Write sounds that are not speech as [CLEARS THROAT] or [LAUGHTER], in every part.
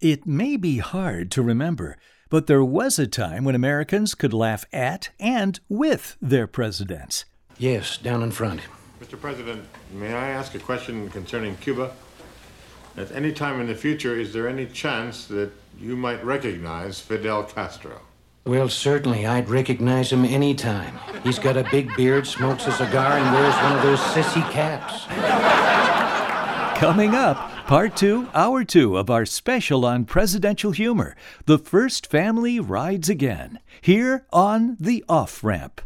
It may be hard to remember, but there was a time when Americans could laugh at and with their presidents. Yes, down in front. Mr. President, may I ask a question concerning Cuba? At any time in the future, is there any chance that you might recognize Fidel Castro? Well, certainly, I'd recognize him any time. He's got a big beard, smokes a cigar, and wears one of those sissy caps. Coming up, part two, hour two of our special on presidential humor The First Family Rides Again, here on The Off Ramp.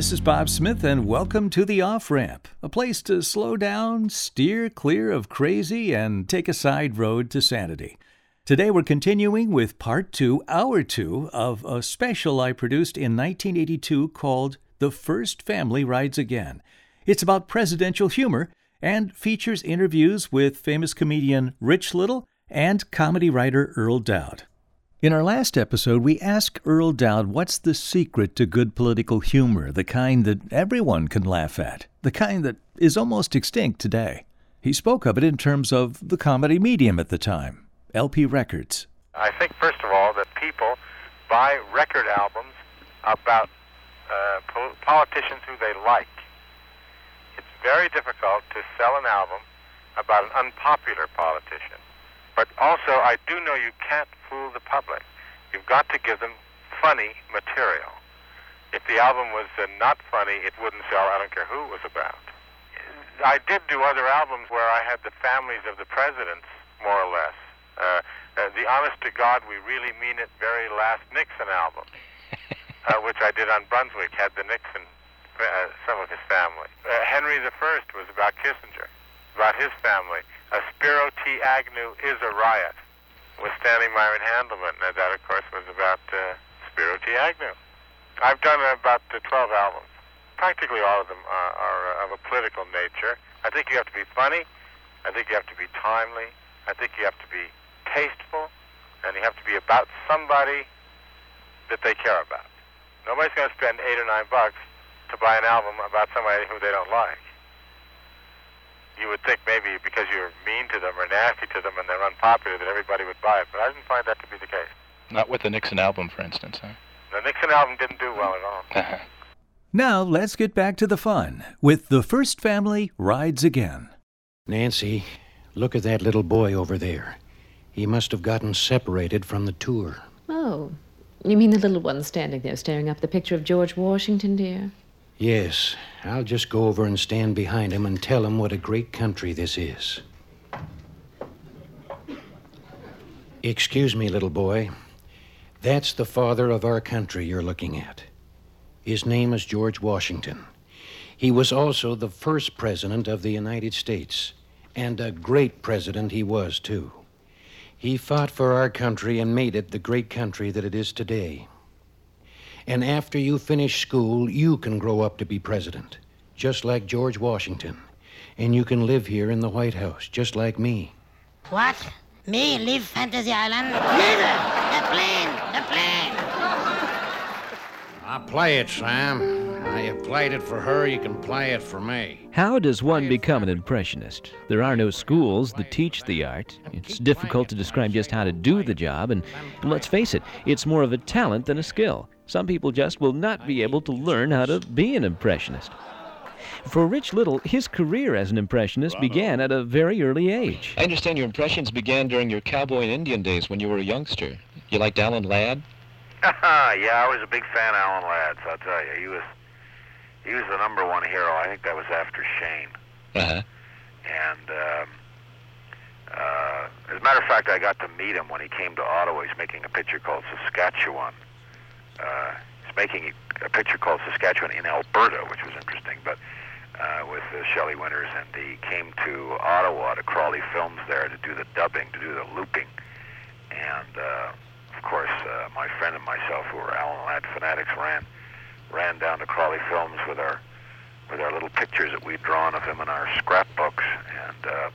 This is Bob Smith, and welcome to the Off Ramp, a place to slow down, steer clear of crazy, and take a side road to sanity. Today we're continuing with part two, hour two, of a special I produced in 1982 called The First Family Rides Again. It's about presidential humor and features interviews with famous comedian Rich Little and comedy writer Earle Doud. In our last episode, we asked Earle Doud what's the secret to good political humor, the kind that everyone can laugh at, the kind that is almost extinct today. He spoke of it in terms of the comedy medium at the time, LP Records. I think, first of all, that people buy record albums about uh, pol- politicians who they like. It's very difficult to sell an album about an unpopular politician. But also, I do know you can't fool the public. You've got to give them funny material. If the album was uh, not funny, it wouldn't sell. I don't care who it was about. I did do other albums where I had the families of the presidents, more or less. Uh, uh, the Honest to God, We Really Mean It very last Nixon album, [LAUGHS] uh, which I did on Brunswick, had the Nixon, uh, some of his family. Uh, Henry the First was about Kissinger, about his family. Uh, Spiro T. Agnew is a riot with Stanley Myron Handelman. And that, of course, was about uh, Spiro T. Agnew. I've done about uh, 12 albums. Practically all of them are, are uh, of a political nature. I think you have to be funny. I think you have to be timely. I think you have to be tasteful. And you have to be about somebody that they care about. Nobody's going to spend eight or nine bucks to buy an album about somebody who they don't like you would think maybe because you're mean to them or nasty to them and they're unpopular that everybody would buy it, but I didn't find that to be the case. Not with the Nixon album, for instance, huh? The Nixon album didn't do well at all. Uh-huh. Now let's get back to the fun with The First Family Rides Again. Nancy, look at that little boy over there. He must have gotten separated from the tour. Oh, you mean the little one standing there staring up at the picture of George Washington, dear? Yes, I'll just go over and stand behind him and tell him what a great country this is. Excuse me, little boy. That's the father of our country you're looking at. His name is George Washington. He was also the first president of the United States, and a great president he was, too. He fought for our country and made it the great country that it is today. And after you finish school, you can grow up to be president, just like George Washington. And you can live here in the White House, just like me. What? Me leave Fantasy Island? Never! The plane! The plane! I'll play it, Sam. Now you played it for her, you can play it for me. How does one become an impressionist? There are no schools that teach the art. It's difficult to describe just how to do the job, and, and let's face it, it's more of a talent than a skill. Some people just will not be able to learn how to be an impressionist. For Rich Little, his career as an impressionist began at a very early age. I understand your impressions began during your cowboy and Indian days when you were a youngster. You liked Alan Ladd? [LAUGHS] yeah, I was a big fan of Alan Ladd, so I'll tell you. He was he was the number one hero. I think that was after Shane. Uh-huh. And um, uh, as a matter of fact, I got to meet him when he came to Ottawa. He's making a picture called Saskatchewan. Uh, he's making a picture called Saskatchewan in Alberta, which was interesting. But uh, uh, with uh, Shelley Winters, and he came to Ottawa to Crawley Films there to do the dubbing, to do the looping. And uh, of course, uh, my friend and myself, who were Alan Ladd fanatics, ran ran down to Crawley Films with our with our little pictures that we'd drawn of him in our scrapbooks, and uh,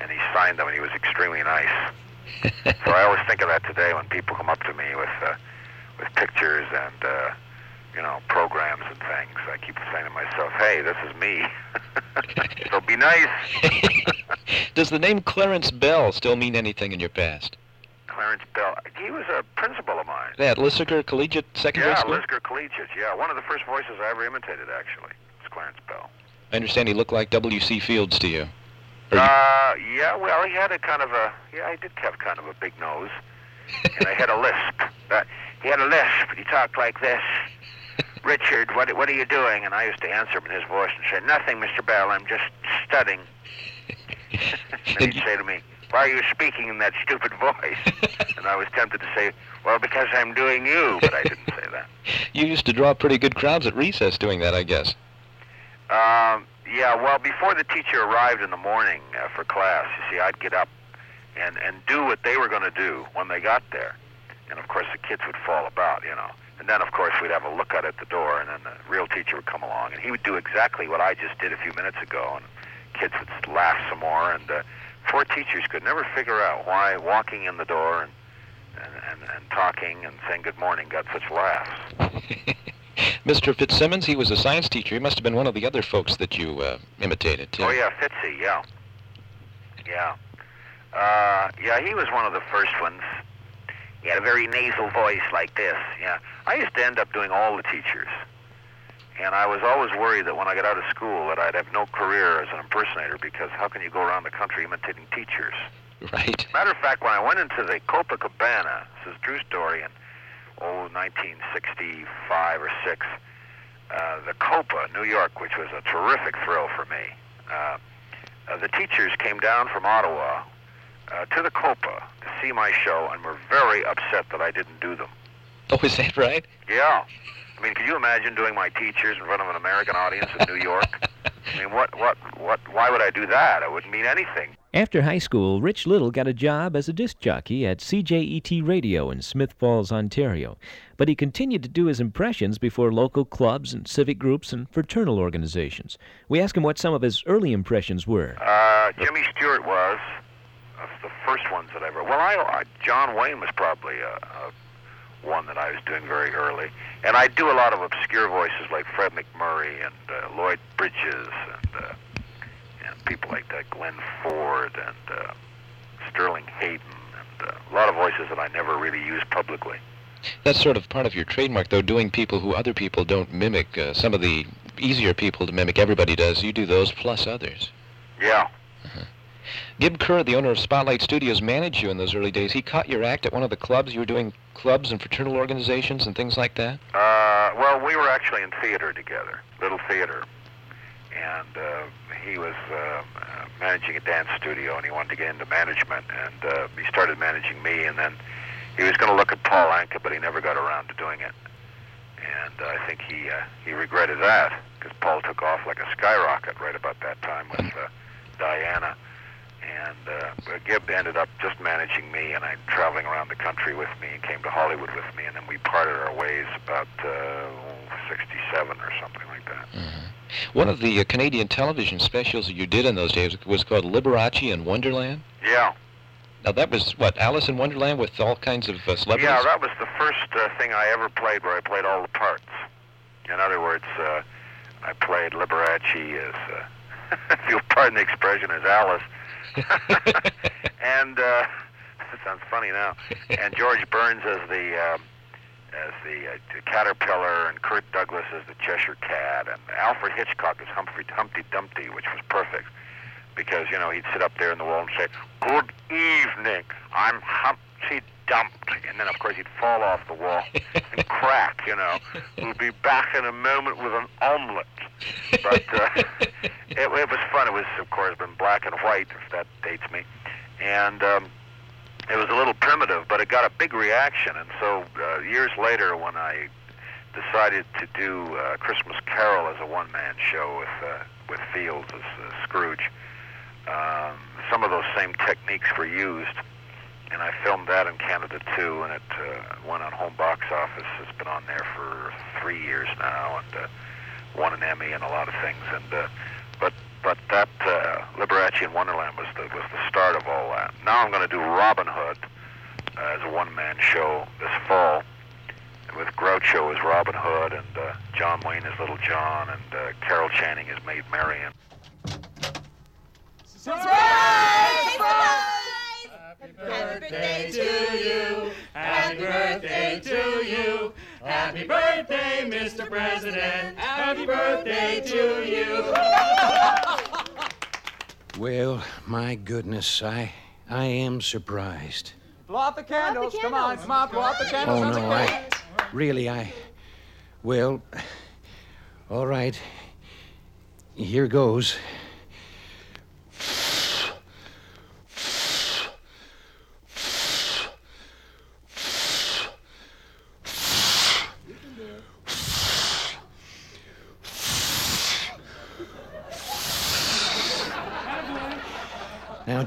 and he signed them, and he was extremely nice. [LAUGHS] so I always think of that today when people come up to me with uh, with pictures and uh, you know programs and things. I keep saying to myself, "Hey, this is me." [LAUGHS] so be nice. [LAUGHS] Does the name Clarence Bell still mean anything in your past? Clarence Bell. He was a principal of mine. At Lissaker Collegiate Secondary yeah, School? Lisgar Collegiate. Yeah, one of the first voices I ever imitated, actually, was Clarence Bell. I understand he looked like W.C. Fields to you. Or you- Uh, yeah, well, he had a kind of a, yeah, he did have kind of a big nose, and I had a lisp. [LAUGHS] Uh, he had a lisp, he talked like this. [LAUGHS] Richard, what, what are you doing? And I used to answer him in his voice and say, nothing, Mr. Bell, I'm just studying. [LAUGHS] and he'd say to me, why are you speaking in that stupid voice? [LAUGHS] and I was tempted to say, well, because I'm doing you, but I didn't say that. you used to draw pretty good crowds at recess doing that, I guess. Um, yeah, well, before the teacher arrived in the morning uh, for class, you see, I'd get up and and do what they were going to do when they got there, and of course the kids would fall about, you know. And then, of course, we'd have a look at at the door, and then the real teacher would come along, and he would do exactly what I just did a few minutes ago, and kids would laugh some more, and uh, poor teachers could never figure out why walking in the door and and, and, and talking and saying good morning got such laughs. [LAUGHS] Mr. Fitzsimmons, he was a science teacher. He must have been one of the other folks that you uh, imitated, too. Oh yeah, Fitzy, yeah, yeah, uh, yeah. He was one of the first ones. He had a very nasal voice like this. Yeah, I used to end up doing all the teachers, and I was always worried that when I got out of school that I'd have no career as an impersonator because how can you go around the country imitating teachers? [LAUGHS] Right. Matter of fact, when I went into the Copacabana, this is a true story, in oh 1965 or six, uh, the Copa, New York, which was a terrific thrill for me. Uh, uh, the teachers came down from Ottawa uh, to the Copa to see my show and were very upset that I didn't do them. Oh, is that right? Yeah. I mean, can you imagine doing my teachers in front of an American audience in New York? [LAUGHS] I mean, what, what, what, why would I do that? It wouldn't mean anything. After high school, Rich Little got a job as a disc jockey at CJET Radio in Smith Falls, Ontario. But he continued to do his impressions before local clubs and civic groups and fraternal organizations. We asked him what some of his early impressions were. Uh, Jimmy Stewart was. First ones that I ever. Well, I, I John Wayne was probably a, a one that I was doing very early, and I do a lot of obscure voices like Fred MacMurray and uh, Lloyd Bridges and uh, and people like that, Glenn Ford and uh, Sterling Hayden, and uh, a lot of voices that I never really use publicly. That's sort of part of your trademark, though, doing people who other people don't mimic. Uh, some of the easier people to mimic, everybody does. You do those plus others. Yeah. Gib Kerr, the owner of Spotlight Studios, managed you in those early days. He caught your act at one of the clubs. You were doing clubs and fraternal organizations and things like that. Uh, well, we were actually in theater together, little theater, and uh, he was uh, uh, managing a dance studio, and he wanted to get into management, and uh, he started managing me, and then he was going to look at Paul Anka, but he never got around to doing it, and uh, I think he uh, he regretted that because Paul took off like a skyrocket right about that time with uh, Diana. And uh, Gibb ended up just managing me, and I'm traveling around the country with me, and came to Hollywood with me, and then we parted our ways about uh, 67 or something like that. One of the uh, Canadian television specials that you did in those days was called Liberace in Wonderland. Yeah, Now, that was, what, Alice in Wonderland with all kinds of uh, celebrities? yeah, that was the first uh, thing I ever played where I played all the parts. In other words, uh, I played Liberace as, uh, [LAUGHS] if you'll pardon the expression, as Alice. [LAUGHS] and uh, that sounds funny now. And George Burns as the um, as the, uh, the caterpillar, and Kurt Douglas as the Cheshire Cat, and Alfred Hitchcock as Humphrey Humpty Dumpty, which was perfect. Because you know he'd sit up there in the wall and say, "Good evening, I'm Humpty Dumpty," and then of course he'd fall off the wall and [LAUGHS] crack. You know, we'll be back in a moment with an omelet. But uh, [LAUGHS] it, it was fun. It was, of course, been black and white, if that dates me, and. Um, it was a little primitive, but it got a big reaction. And so uh, years later, when I decided to do uh, Christmas Carol as a one-man show with uh, with Fields as uh, Scrooge. Um, some of those same techniques were used, and I filmed that in Canada too, and it uh, went on home box office. It's been on there for three years now, and uh, won an Emmy and a lot of things. And uh, but but that uh, Liberace in Wonderland was the was the start of all that. Now I'm going to do Robin Hood uh, as a one-man show this fall with Groucho as Robin Hood and uh, John Wayne as Little John and uh, Carol Channing as Maid Marian. Happy birthday to you. Happy birthday to you. Happy birthday, Mr. President. Happy birthday to you. Well, my goodness, I I am surprised. Blow out the candles. Come on, come on, blow out the candles. Oh no. I really I well all right. Here goes.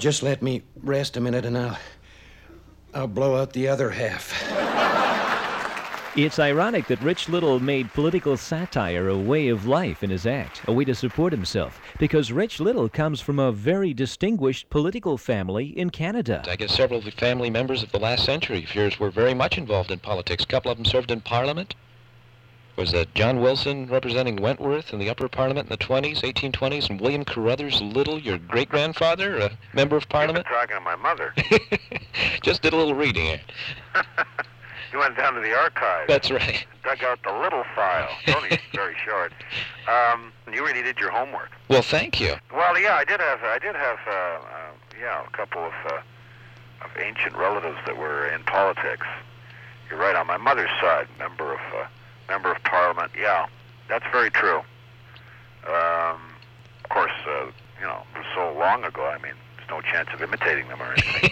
Just let me rest a minute and I'll I'll blow out the other half. It's ironic that Rich Little made political satire a way of life in his act, a way to support himself, because Rich Little comes from a very distinguished political family in Canada. I guess several of the family members of the last century of yours were very much involved in politics. A couple of them served in Parliament. Was that John Wilson representing Wentworth in the upper Parliament in the 20s, 1820s, and William Carruthers Little, your great-grandfather, a member of Parliament? Been talking to my mother. [LAUGHS] Just did a little reading here. [LAUGHS] You went down to the archives. That's right. Dug out the little file. It's only very short. Um, you really did your homework. Well, thank you. Well, yeah, I did have, I did have, uh, uh, yeah, a couple of uh, of ancient relatives that were in politics. You're right on my mother's side, member of uh, member of parliament. Yeah, that's very true. Um, of course, uh, you know, it was so long ago. I mean, there's no chance of imitating them or anything.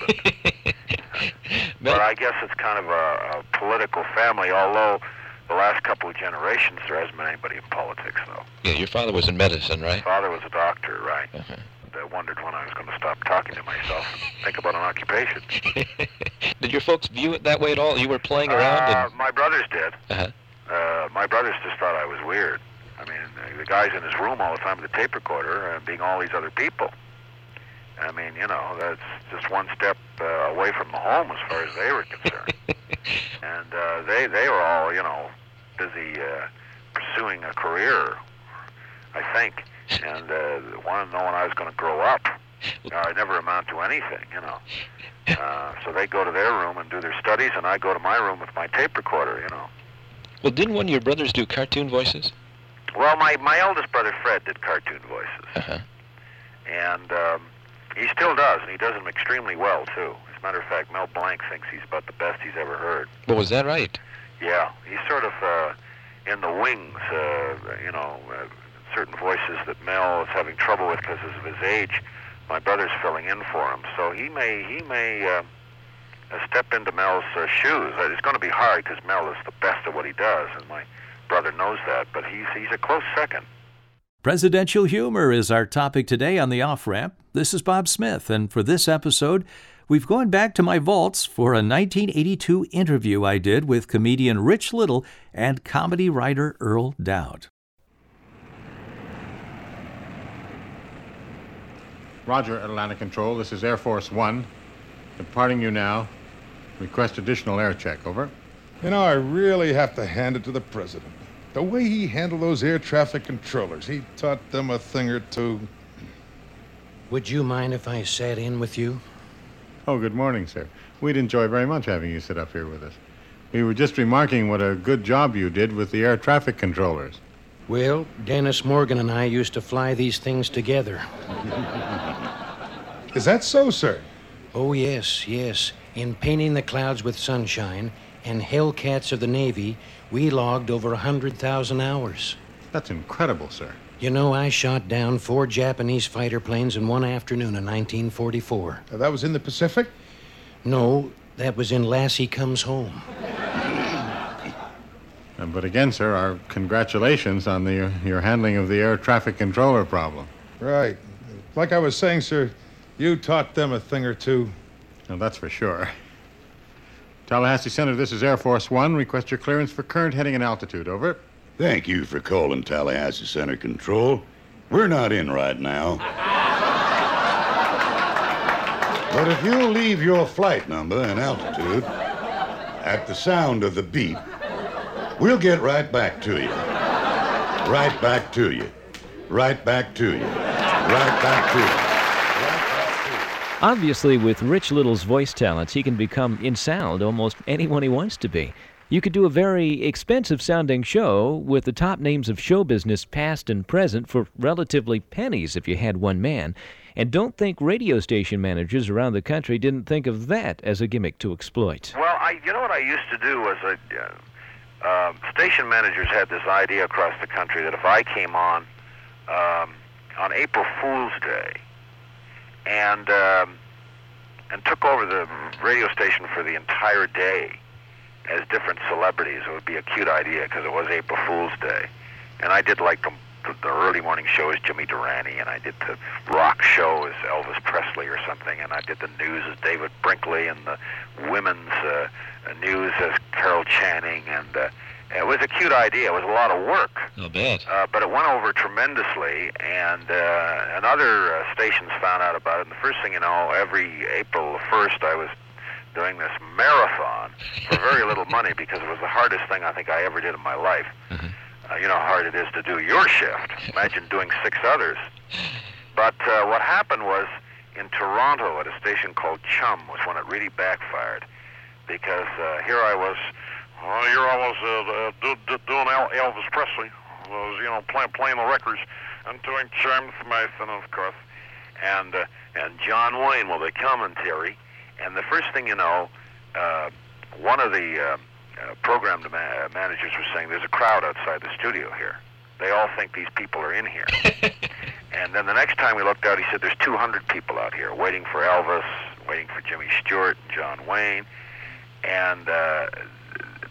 But, [LAUGHS] but I guess it's kind of a, a political family. Although the last couple of generations, there hasn't been anybody in politics, though. Yeah, your father was in medicine, right? Father was a doctor, right? Uh-huh. I wondered when I was going to stop talking to myself and think about an occupation. [LAUGHS] Did your folks view it that way at all? You were playing around Uh, and... my brothers did. Uh-huh. Uh, my brothers just thought I was weird. I mean, uh, the guy's in his room all the time with a tape recorder and being all these other people. I mean, you know, that's just one step uh, away from the home as far as they were concerned. [LAUGHS] and uh, they they were all, you know, busy uh, pursuing a career, I think, and uh, wanted to know when I was going to grow up. Uh, I never amount to anything, you know. [LAUGHS] Uh, so they go to their room and do their studies, and I go to my room with my tape recorder, you know. Well, didn't one of your brothers do cartoon voices? Well, my my eldest brother Fred did cartoon voices, Uh-huh. and um, he still does, and he does them extremely well too. As a matter of fact, Mel Blanc thinks he's about the best he's ever heard. Well, was that right? Yeah, he's sort of uh, in the wings. Uh, you know, uh, certain voices that Mel is having trouble with because of his age. My brother's filling in for him, so he may he may uh, uh, step into Mel's uh, shoes. Uh, it's going to be hard because Mel is the best at what he does, and my brother knows that. But he's he's a close second. Presidential humor is our topic today on the off ramp. This is Bob Smith, and for this episode, we've gone back to my vaults for a 1982 interview I did with comedian Rich Little and comedy writer Earle Doud. Roger, Atlantic Control. This is Air Force One. Departing you now. Request additional air check. Over. You know, I really have to hand it to the president. The way he handled those air traffic controllers, he taught them a thing or two. Would you mind if I sat in with you? Oh, good morning, sir. We'd enjoy very much having you sit up here with us. We were just remarking what a good job you did with the air traffic controllers. Well, Dennis Morgan and I used to fly these things together. Is that so, sir? Oh, yes, yes. In painting the clouds with sunshine and Hellcats of the Navy, we logged over a 100,000 hours. That's incredible, sir. You know, I shot down four Japanese fighter planes in one afternoon in 1944. Uh, that was in the Pacific? No, that was in Lassie Comes Home. [LAUGHS] Uh, but again, sir, our congratulations on the, your handling of the air traffic controller problem. Right. Like I was saying, sir, you taught them a thing or two. Well, that's for sure. Tallahassee Center, this is Air Force One. Request your clearance for current heading and altitude. Over. Thank you for calling Tallahassee Center Control. We're not in right now. but if you'll leave your flight number and altitude at the sound of the beep, we'll get right back to you. Right back to you. Right back to you. Right back to you. Obviously, with Rich Little's voice talents, he can become in sound almost anyone he wants to be. You could do a very expensive sounding show with the top names of show business, past and present, for relatively pennies if you had one man. And don't think radio station managers around the country didn't think of that as a gimmick to exploit. Well, I, you know what I used to do was uh, uh, station managers had this idea across the country that if I came on um, on April Fool's Day and um, and took over the radio station for the entire day as different celebrities, it would be a cute idea because it was April Fool's Day, and I did like the, the, the early morning show as Jimmy Durante, and I did the rock show as Elvis Presley or something, and I did the news as David Brinkley, and the women's uh, news as Carol Channing, and uh, it was a cute idea. It was a lot of work. I'll bet. Uh, but it went over tremendously, and uh, and other uh, stations found out about it. And the first thing you know, every April 1st, I was doing this marathon for very [LAUGHS] little money because it was the hardest thing I think I ever did in my life. Uh, you know how hard it is to do your shift. Imagine doing six others. But uh, what happened was in Toronto at a station called Chum was when it really backfired because uh, here I was well, I was uh, do, do, doing Elvis Presley. Was, you know, play, playing the records and doing James Mason, of course. and uh, and John Wayne with a commentary. And the first thing you know, uh, one of the uh, uh, program ma- managers was saying, "There's a crowd outside the studio here. They all think these people are in here." [LAUGHS] and then the next time we looked out, he said, "There's 200 people out here waiting for Elvis, waiting for Jimmy Stewart, and John Wayne." And uh,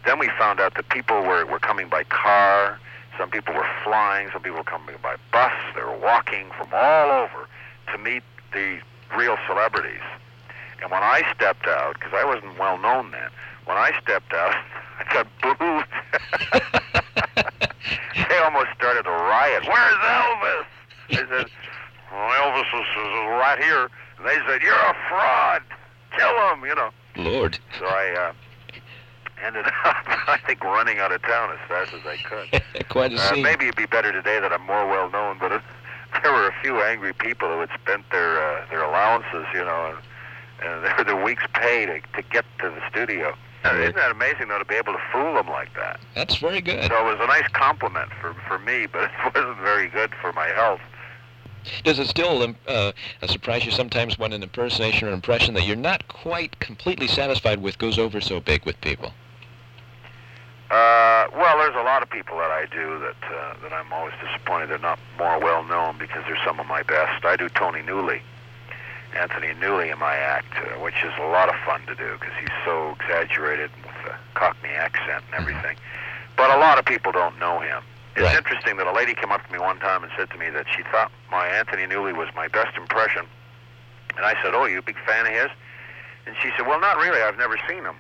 then we found out that people were, were coming by car, some people were flying, some people were coming by bus, they were walking from all over to meet the real celebrities. And when I stepped out, because I wasn't well known then, when I stepped out, [LAUGHS] I got booed. [LAUGHS] they almost started a riot. Where's Elvis? I said, well, Elvis is, is right here. And they said, you're a fraud. Kill him, you know. Lord. So I uh, ended [LAUGHS] up, I think, running out of town as fast as I could. [LAUGHS] Quite a Uh, scene. maybe it'd be better today that I'm more well known, but it, [LAUGHS] there were a few angry people who had spent their uh, their allowances, you know, and, and their, their week's pay to, to get to the studio. Uh, isn't that amazing, though, to be able to fool them like that? That's very good. So it was a nice compliment for, for me, but it wasn't very good for my health. Does it still um, uh, surprise you sometimes when an impersonation or impression that you're not quite completely satisfied with goes over so big with people? Uh, well, there's a lot of people that I do that uh, that I'm always disappointed they're not more well known because they're some of my best. I do Tony Newley, Anthony Newley in my act, uh, which is a lot of fun to do because he's so exaggerated with the Cockney accent and everything. But a lot of people don't know him. It's interesting that a lady came up to me one time and said to me that she thought my Anthony Newley was my best impression. And I said, "Oh, you a big fan of his?" And she said, "Well, not really. I've never seen him."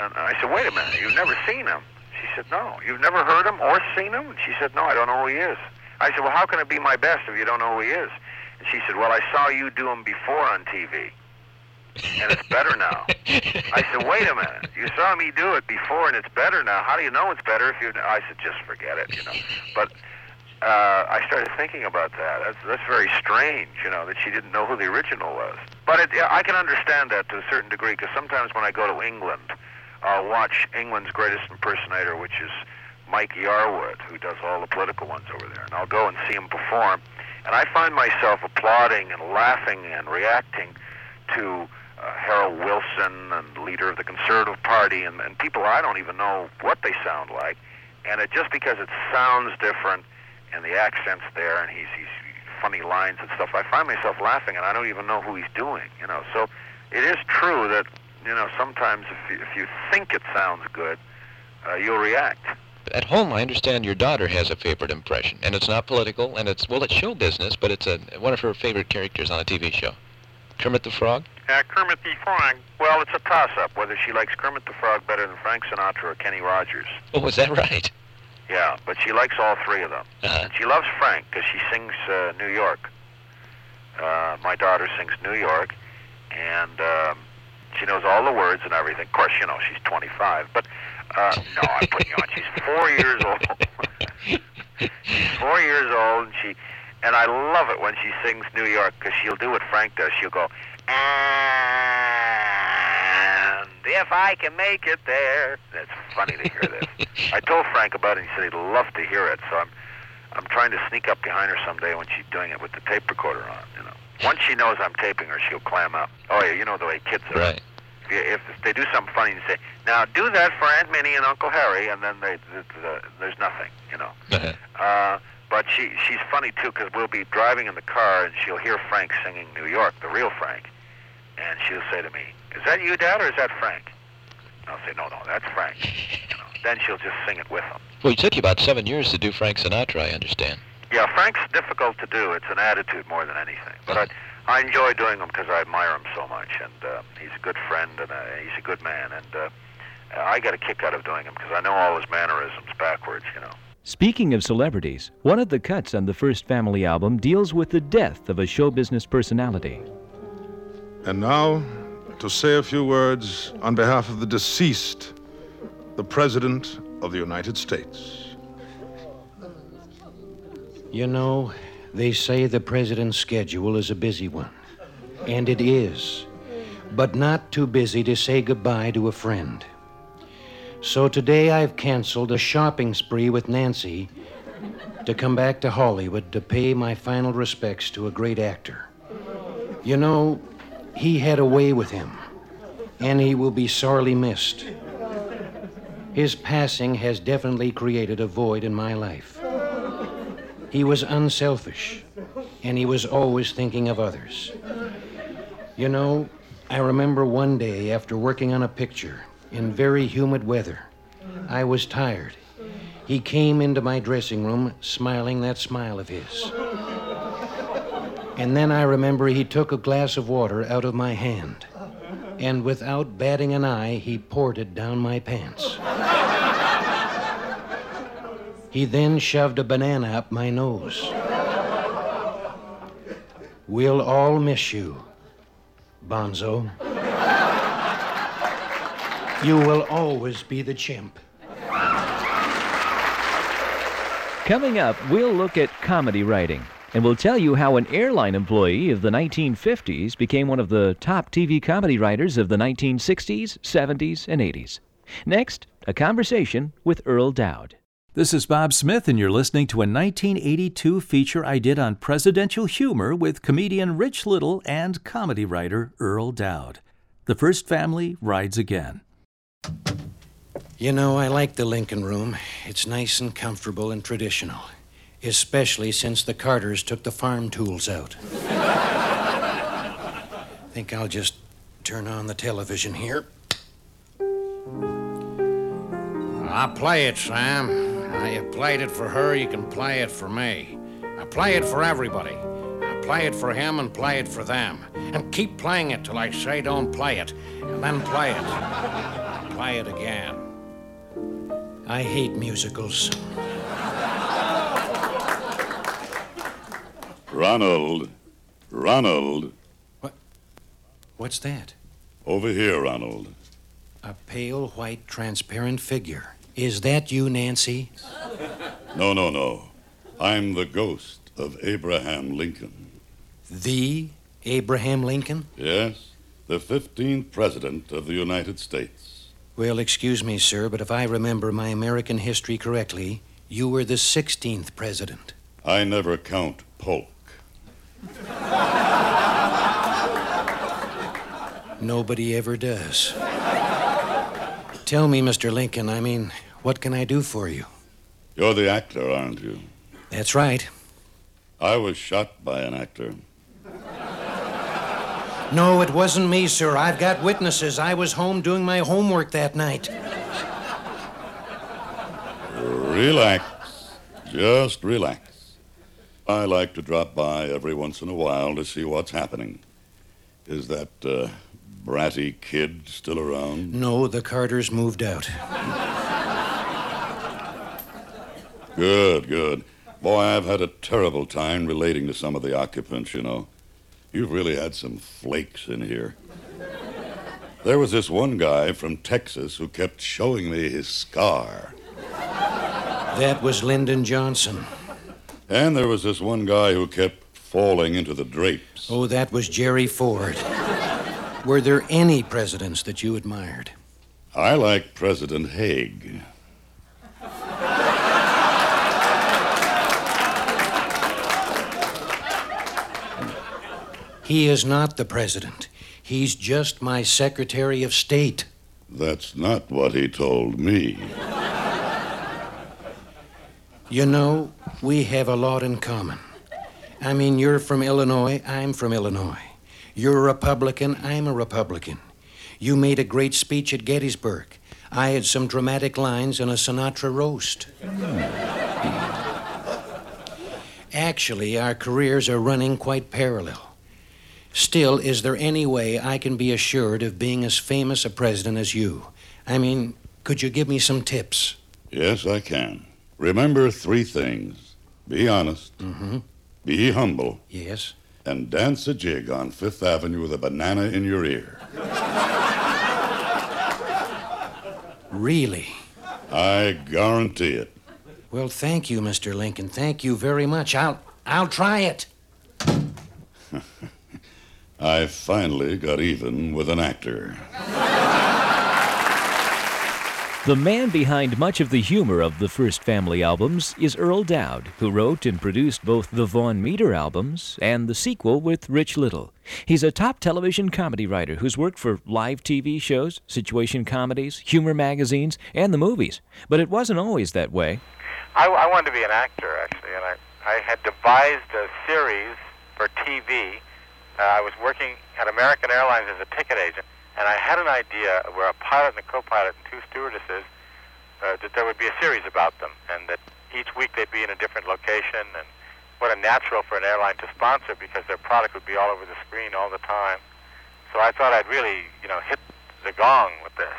And I said, "Wait a minute. You've never seen him?" She said, "No. You've never heard him or seen him?" She said, "No, I don't know who he is." I said, "Well, how can it be my best if you don't know who he is?" And she said, "Well, I saw you do him before on TV, and it's better now." I said, "Wait a minute. You saw me do it before, and it's better now. How do you know it's better if you?" I said, "Just forget it, you know." But uh, I started thinking about that. That's, that's very strange, you know, that she didn't know who the original was. But it, I can understand that to a certain degree because sometimes when I go to England, I'll watch England's greatest impersonator, which is Mike Yarwood, who does all the political ones over there, and I'll go and see him perform, and I find myself applauding and laughing and reacting to uh, Harold Wilson and leader of the Conservative Party and, and people I don't even know what they sound like, and it just because it sounds different and the accent's there and he's he's funny lines and stuff, I find myself laughing and I don't even know who he's doing, you know. So it is true that you know sometimes if you, if you think it sounds good, uh, you'll react. At home, I understand your daughter has a favorite impression, and it's not political, and it's, well, it's show business, but it's a, one of her favorite characters on a TV show. Kermit the Frog? Uh, Kermit the Frog. Well, it's a toss-up whether she likes Kermit the Frog better than Frank Sinatra or Kenny Rogers. Oh, is that right? Yeah, but she likes all three of them. Uh-huh. And she loves Frank because she sings uh, New York. Uh, my daughter sings New York, and um, she knows all the words and everything. Of course, you know she's 25, but uh, no, I'm putting you on. She's four years old. she's four years old, and she, and I love it when she sings New York because she'll do what Frank does. She'll go, and if I can make it there. It's funny to hear this. I told Frank about it, and he said he'd love to hear it. So I'm, I'm trying to sneak up behind her someday when she's doing it with the tape recorder on. You know, once she knows I'm taping her, she'll clam up. Oh yeah, you know the way kids are. Right. If, if they do something funny, you say, "Now do that for Aunt Minnie and Uncle Harry," and then they, the, the, there's nothing. You know. Uh, but she she's funny too because we'll be driving in the car and she'll hear Frank singing New York, the real Frank, and she'll say to me, "Is that you, Dad, or is that Frank?" I'll say, "No, no, that's Frank." You know. Then she'll just sing it with him. Well, it took you about seven years to do Frank Sinatra, I understand. Yeah, Frank's difficult to do. It's an attitude more than anything. But I, I enjoy doing them because I admire him so much, and uh, he's a good friend and uh, he's a good man, and uh, I get a kick out of doing them because I know all his mannerisms backwards, you know. Speaking of celebrities, one of the cuts on the first family album deals with the death of a show business personality. And now, to say a few words on behalf of the deceased, the President of the United States. You know, they say the president's schedule is a busy one. And it is. But not too busy to say goodbye to a friend. So today I've canceled a shopping spree with Nancy to come back to Hollywood to pay my final respects to a great actor. You know, he had a way with him, and he will be sorely missed. His passing has definitely created a void in my life. He was unselfish, and he was always thinking of others. You know, I remember one day after working on a picture in very humid weather, I was tired. He came into my dressing room smiling that smile of his. And then I remember he took a glass of water out of my hand, and without batting an eye, he poured it down my pants. He then shoved a banana up my nose. We'll all miss you, Bonzo. You will always be the chimp. Coming up, we'll look at comedy writing, and we'll tell you how an airline employee of the 1950s became one of the top TV comedy writers of the 1960s, 70s, and 80s. Next, a conversation with Earle Doud. This is Bob Smith, and you're listening to a 1982 feature I did on presidential humor with comedian Rich Little and comedy writer Earle Doud. The First Family rides again. You know, I like the Lincoln Room. It's nice and comfortable and traditional, especially since the Carters took the farm tools out. I [LAUGHS] think I'll just turn on the television here. I'll play it, Sam. I played it for her, you can play it for me. I play it for everybody. I play it for him and play it for them. And keep playing it till I say don't play it, and then play it. Play it again. I hate musicals. Ronald. Ronald. What? What's that? Over here, Ronald. A pale, white, transparent figure. Is that you, Nancy? No, no, no. I'm the ghost of Abraham Lincoln. The Abraham Lincoln? Yes, the 15th President of the United States. Well, excuse me, sir, but if I remember my American history correctly, you were the 16th president. I never count Polk. Nobody ever does. Tell me, Mr. Lincoln, I mean, what can I do for you? You're the actor, aren't you? That's right. I was shot by an actor. No, it wasn't me, sir. I've got witnesses. I was home doing my homework that night. Relax. Just relax. I like to drop by every once in a while to see what's happening. Is that uh, bratty kid still around? No, the Carters moved out. Good, good. Boy, I've had a terrible time relating to some of the occupants, you know. You've really had some flakes in here. There was this one guy from Texas who kept showing me his scar. That was Lyndon Johnson. And there was this one guy who kept falling into the drapes. Oh, that was Jerry Ford. Were there any presidents that you admired? I like President Haig. He is not the president. He's just my Secretary of State. That's not what he told me. You know, we have a lot in common. I mean, you're from Illinois, I'm from Illinois. You're a Republican, I'm a Republican. You made a great speech at Gettysburg. I had some dramatic lines in a Sinatra roast. Actually, our careers are running quite parallel. Still, is there any way I can be assured of being as famous a president as you? I mean, could you give me some tips? Yes, I can. Remember three things be honest, Mm-hmm. be humble, Yes. And dance a jig on Fifth Avenue with a banana in your ear. Really? I guarantee it. Well, thank you, Mr. Lincoln. Thank you very much. I'll I'll try it. [LAUGHS] I finally got even with an actor. The man behind much of the humor of the first family albums is Earle Doud, who wrote and produced both the Vaughn Meader albums and the sequel with Rich Little. He's a top television comedy writer who's worked for live TV shows, situation comedies, humor magazines, and the movies. But it wasn't always that way. I, I wanted to be an actor, actually, and I, I had devised a series for TV. Uh, I was working at American Airlines as a ticket agent, and I had an idea where a pilot and a co-pilot and two stewardesses, uh, that there would be a series about them, and that each week they'd be in a different location, and what a natural for an airline to sponsor because their product would be all over the screen all the time. So I thought I'd really, you know, hit the gong with this.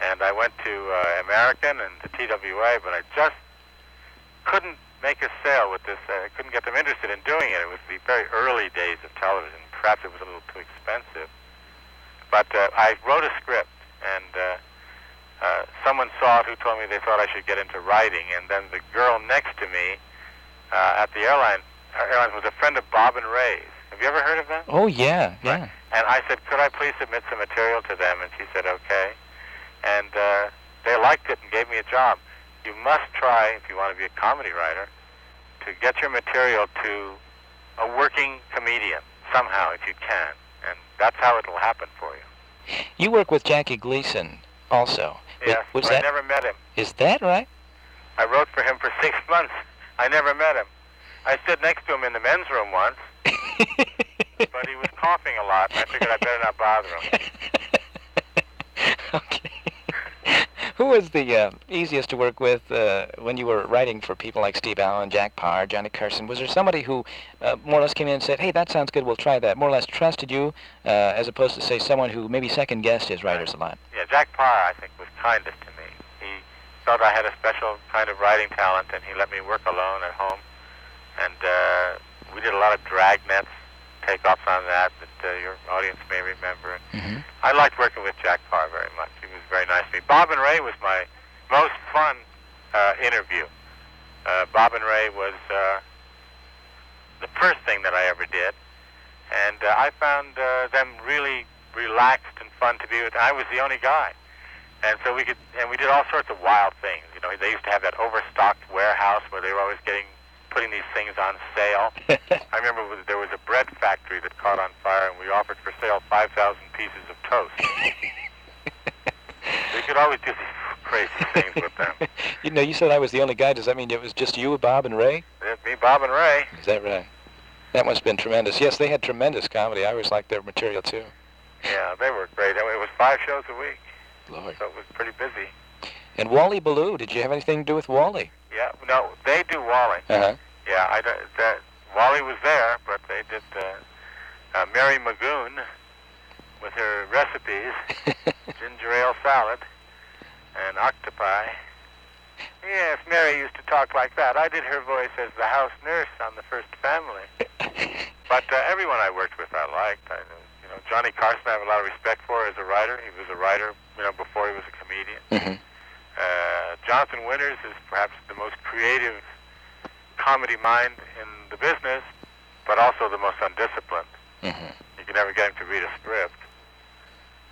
And I went to uh, American and to TWA, but I just couldn't make a sale with this. I couldn't get them interested in doing it. It was the very early days of television. Perhaps it was a little too expensive. But uh, I wrote a script, and uh, uh, someone saw it who told me they thought I should get into writing. And then the girl next to me uh, at the airline, uh, airline was a friend of Bob and Ray's. Have you ever heard of them? Oh, yeah, yeah. And I said, could I please submit some material to them? And she said, okay. And uh, they liked it and gave me a job. You must try, if you want to be a comedy writer, to get your material to a working comedian somehow, if you can. And that's how it'll happen for you. You work with Jackie Gleason also. Yes, was that, I never met him. Is that right? I wrote for him for [LAUGHS] six months. I never met him. I stood next to him in the men's room once, [LAUGHS] but he was coughing a lot, and I figured I better not bother him. [LAUGHS] Who was the uh, easiest to work with uh, when you were writing for people like Steve Allen, Jack Paar, Johnny Carson? Was there somebody who uh, more or less came in and said, hey, that sounds good, we'll try that, more or less trusted you, uh, as opposed to, say, someone who maybe second-guessed his writers a lot? Yeah, Jack Paar, I think, was kindest to me. He thought I had a special kind of writing talent, and he let me work alone at home. And uh, we did a lot of dragnets, takeoffs on that that uh, your audience may remember. Mm-hmm. I liked working with Jack Paar very much. He was very nice to me. Bob and Ray was my most fun uh, interview. Uh, Bob and Ray was uh, the first thing that I ever did, and uh, I found uh, them really relaxed and fun to be with. I was the only guy, and so we could, and we did all sorts of wild things. You know, they used to have that overstocked warehouse where they were always getting putting these things on sale. [LAUGHS] I remember there was a bread factory that caught on fire, and we offered for sale 5,000 pieces of toast. [LAUGHS] we could always do these crazy things with them. [LAUGHS] You know, you said I was the only guy. Does that mean it was just you, Bob, and Ray? There's me, Bob, and Ray. Is that right? That must have been tremendous. Yes, they had tremendous comedy. I always liked their material, too. Yeah, they were great. It was five shows a week, Lord. so it was pretty busy. And Wally Ballou, did you have anything to do with Wally? Yeah, no, they do Wally. Uh-huh. Yeah, I don't, that Wally was there, but they did uh, uh, Mary McGoon with her recipes, [LAUGHS] ginger ale salad, and octopi. Yes, Mary used to talk like that. I did her voice as the house nurse on the First Family. [LAUGHS] but uh, everyone I worked with, I liked. I, you know, Johnny Carson, I have a lot of respect for as a writer. He was a writer, you know, before he was a comedian. Mm-hmm. Uh, Jonathan Winters is perhaps the most creative comedy mind in the business, but also the most undisciplined. Mm-hmm. You can never get him to read a script.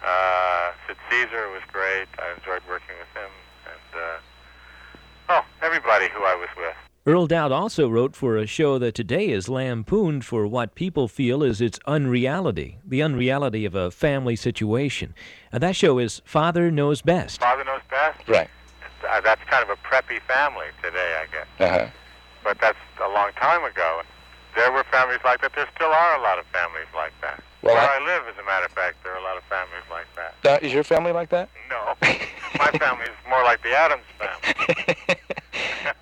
Uh, Sid Caesar was great. I enjoyed working with him. And, uh, oh, everybody who I was with. Earle Doud also wrote for a show that today is lampooned for what people feel is its unreality, the unreality of a family situation. And that show is Father Knows Best. Father Knows Best? Right. Uh, that's kind of a preppy family today, I guess. Uh-huh. But that's a long time ago. There were families like that. There still are a lot of families like that. Well, Where I- I live, as a matter of fact, there are a lot of families like that. Uh, is your family like that? No, [LAUGHS] my family is more like the Addams family. [LAUGHS]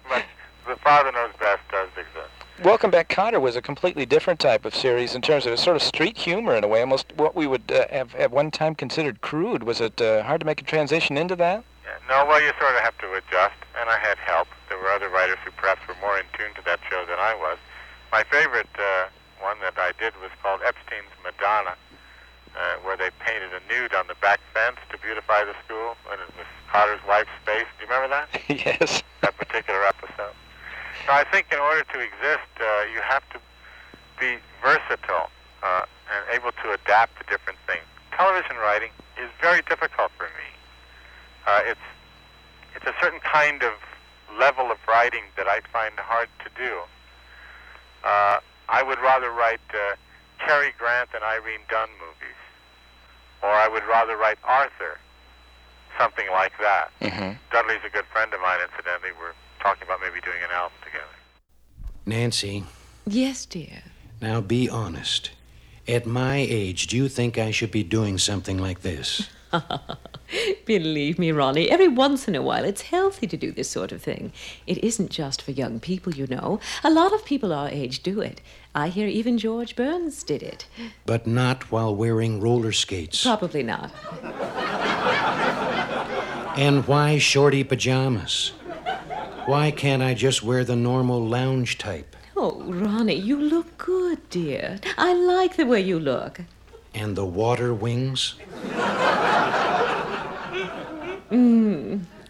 but the Father Knows Best does exist. Welcome Back Kotter was a completely different type of series in terms of it's sort of street humor in a way, almost what we would uh, have at one time considered crude. Was it uh, hard to make a transition into that? Yeah, no, well, you sort of have to adjust, and I had help. Other writers who perhaps were more in tune to that show than I was. My favorite uh, one that I did was called Epstein's Madonna, uh, where they painted a nude on the back fence to beautify the school, and it was Kotter's wife's face. Do you remember that? [LAUGHS] yes. That particular episode. So I think in order to exist, uh, you have to be versatile uh, and able to adapt to different things. Television writing is very difficult for me. Uh, it's it's a certain kind of level of writing that I find hard to do. Uh, I would rather write uh, Cary Grant and Irene Dunne movies, or I would rather write Arthur, something like that. Mm-hmm. Dudley's a good friend of mine, incidentally. We're talking about maybe doing an album together. Nancy, Yes, dear. now be honest. At my age, do you think I should be doing something like this? [LAUGHS] Believe me, Ronnie, every once in a while it's healthy to do this sort of thing. It isn't just for young people, you know. A lot of people our age do it. I hear even George Burns did it. But not while wearing roller skates. Probably not. And why shorty pajamas? Why can't I just wear the normal lounge type? Oh, Ronnie, you look good, dear. I like the way you look. And the water wings?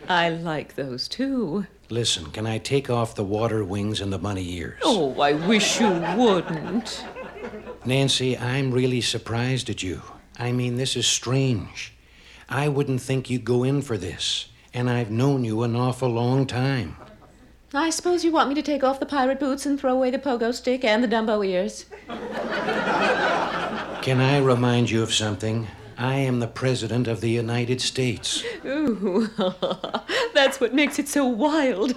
I like those too. Listen, can I take off the water wings and the bunny ears? Oh, I wish you wouldn't. Nancy, I'm really surprised at you. I mean, this is strange. I wouldn't think you'd go in for this. And I've known you an awful long time. I suppose you want me to take off the pirate boots and throw away the pogo stick and the Dumbo ears. Can I remind you of something? I am the President of the United States. Ooh, [LAUGHS] that's what makes it so wild.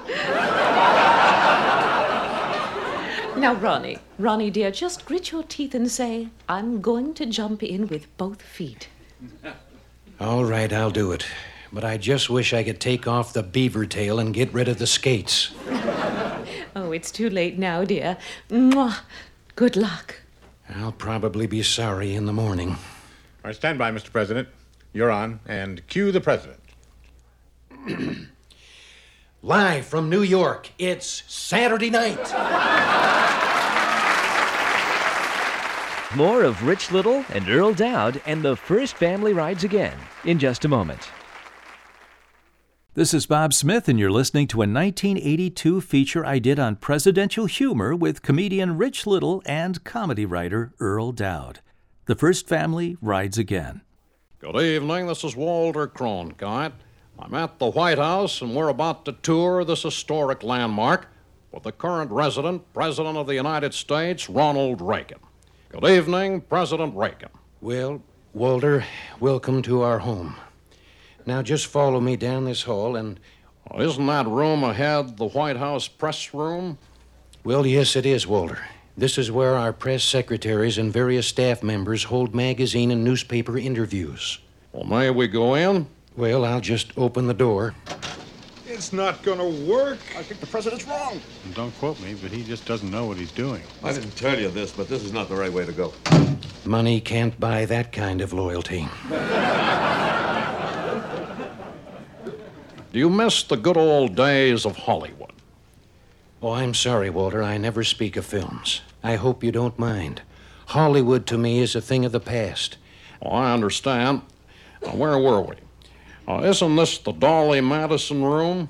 now, Ronnie, Ronnie dear, just grit your teeth and say, I'm going to jump in with both feet. All right, I'll do it. But I just wish I could take off the beaver tail and get rid of the skates. Oh, it's too late now, dear. Mwah. Good luck. I'll probably be sorry in the morning. All right, stand by, Mr. President. You're on, and cue the president. [CLEARS THROAT] Live from New York, it's Saturday night. More of Rich Little and Earle Doud and the First Family Rides Again in just a moment. This is Bob Smith, and you're listening to a 1982 feature I did on presidential humor with comedian Rich Little and comedy writer Earle Doud. The First Family Rides Again. Good evening. This is Walter Cronkite. I'm at the White House, and we're about to tour this historic landmark with the current resident, President of the United States, Ronald Reagan. Good evening, President Reagan. Well, Walter, welcome to our home. Now just follow me down this hall and. Oh, isn't that room ahead the White House press room? Well, yes, it is, Walter. This is where our press secretaries and various staff members hold magazine and newspaper interviews. Well, may we go in? Well, I'll just open the door. It's not gonna work. I think the president's wrong. And don't quote me, but he just doesn't know what he's doing. I didn't tell you this, but this is not the right way to go. Money can't buy that kind of loyalty. Do you miss the good old days of Hollywood? Oh, I'm sorry, Walter. I never speak of films. I hope you don't mind. Hollywood to me is a thing of the past. Oh, I understand. Uh, where were we? Uh, isn't this the Dolly Madison room?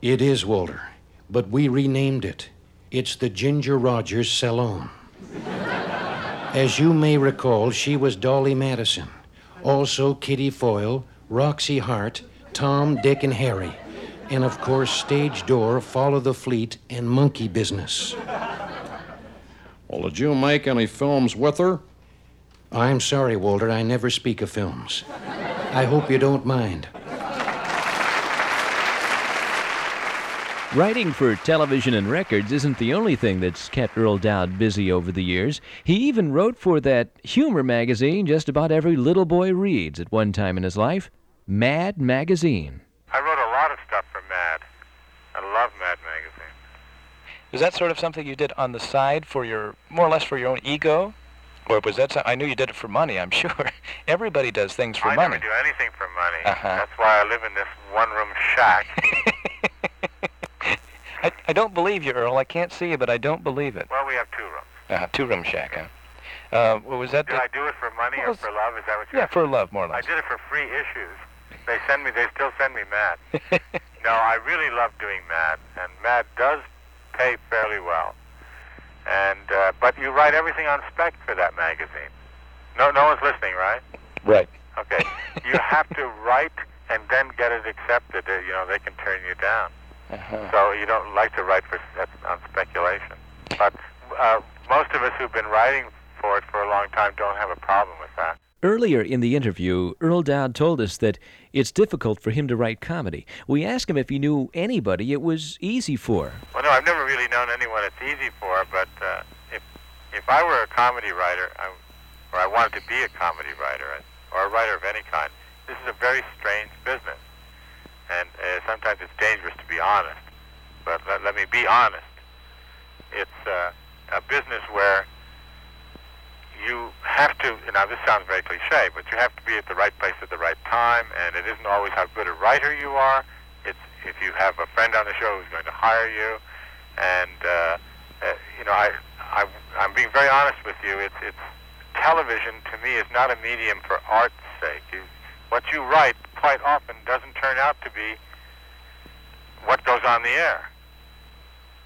It is, Walter, but we renamed it. It's the Ginger Rogers Salon. As you may recall, she was Dolly Madison. Also, Kitty Foyle, Roxy Hart, Tom, Dick, and Harry. And of course, Stage Door, Follow the Fleet, and Monkey Business. Well, did you make any films with her? I'm sorry, Walter. I never speak of films. I hope you don't mind. Writing for television and records isn't the only thing that's kept Earle Doud busy over the years. He even wrote for that humor magazine just about every little boy reads at one time in his life Mad Magazine. I wrote a lot of stuff for Mad. I love Mad magazine. Was that sort of something you did on the side for your, more or less for your own ego? Or was that, some- I knew you did it for money, I'm [LAUGHS] sure. Everybody does things for I money. never do anything for money. Uh-huh. That's why I live in this one-room shack. [LAUGHS] I, I don't believe you, Earle. I can't see you, but I don't believe it. well, we have two rooms. Uh, two-room shack, huh? Uh, what was that? Did I do it for money or for love? Is that what you yeah, for love, more or less. I did it for free issues. They send me. They still send me Mad. [LAUGHS] no, I really love doing Mad, and Mad does pay fairly well. And uh, but you write everything on spec for that magazine. No, no one's listening, right? Right. Okay. you [LAUGHS] have to write and then get it accepted. Uh, You know, they can turn you down. Uh-huh. So you don't like to write for on speculation. But uh, most of us who've been writing for it for a long time don't have a problem with that. Earlier in the interview, Earle Doud told us that it's difficult for him to write comedy. We asked him if he knew anybody it was easy for. Well, no, I've never really known anyone it's easy for, but uh, if if I were a comedy writer, I, or I wanted to be a comedy writer, or a writer of any kind, this is a very strange business, and uh, sometimes it's dangerous to be honest. But let, let me be honest. It's uh, a business where you have to. Now, this sounds very cliche, but you have to be at the right place at the right time, and it isn't always how good a writer you are. It's if you have a friend on the show who's going to hire you, and uh, uh, you know, I, I, I'm being very honest with you. It's, it's television to me is not a medium for art's sake. You, what you write quite often doesn't turn out to be what goes on the air.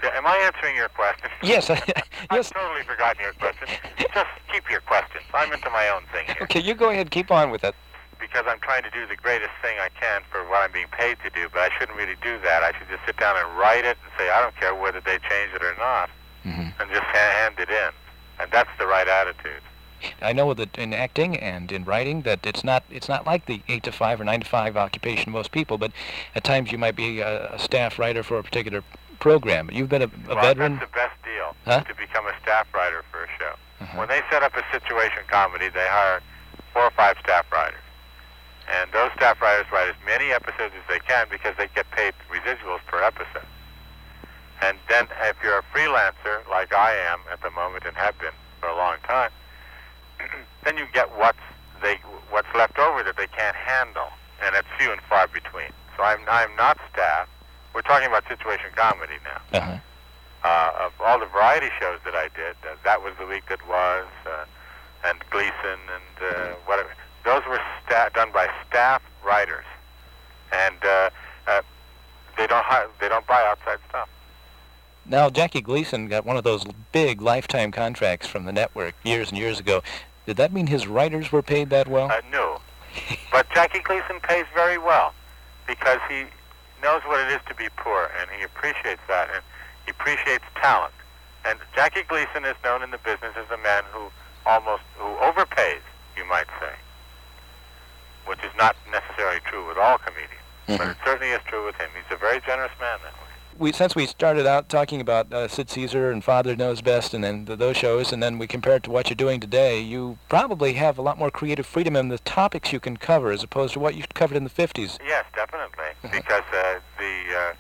Am I answering your question? Yes. [LAUGHS] I've totally forgotten your question. Just keep your questions. I'm into my own thing here Okay, you go ahead. Keep on with it. because I'm trying to do the greatest thing I can for what I'm being paid to do, but I shouldn't really do that. I should just sit down and write it and say, I don't care whether they change it or not, mm-hmm. and just hand it in. And that's the right attitude. I know that in acting and in writing that it's not it's not like the eight to five or nine to five occupation of most people, but at times you might be a, a staff writer for a particular program. You've been a, a well, veteran. That's the best deal, Huh? to become a staff writer for a show. Uh-huh. When they set up a situation comedy, they hire four or five staff writers. And those staff writers write as many episodes as they can because they get paid residuals per episode. And then if you're a freelancer, like I am at the moment and have been for a long time, [CLEARS THROAT] then you get what's they what's left over that they can't handle, and it's few and far between. So I'm I'm not staff. We're talking about situation comedy now. Uh-huh. Uh, of all the variety shows that I did, uh, that was the week that was, uh, and Gleason and uh, whatever. Those were sta- done by staff writers, and uh, uh, they don't hi- they don't buy outside stuff. Now Jackie Gleason got one of those big lifetime contracts from the network years and years ago. Did that mean his writers were paid that well? Uh, no, but Jackie Gleason pays very well because he knows what it is to be poor, and he appreciates that, and he appreciates talent. And Jackie Gleason is known in the business as a man who almost who overpays, you might say, which is not necessarily true with all comedians, but mm-hmm. it certainly is true with him. He's a very generous man that way. We since we started out talking about uh, Sid Caesar and Father Knows Best and then th- those shows, and then we compare it to what you're doing today, you probably have a lot more creative freedom in the topics you can cover as opposed to what you covered in the 50s. Yes, definitely. because uh, the uh,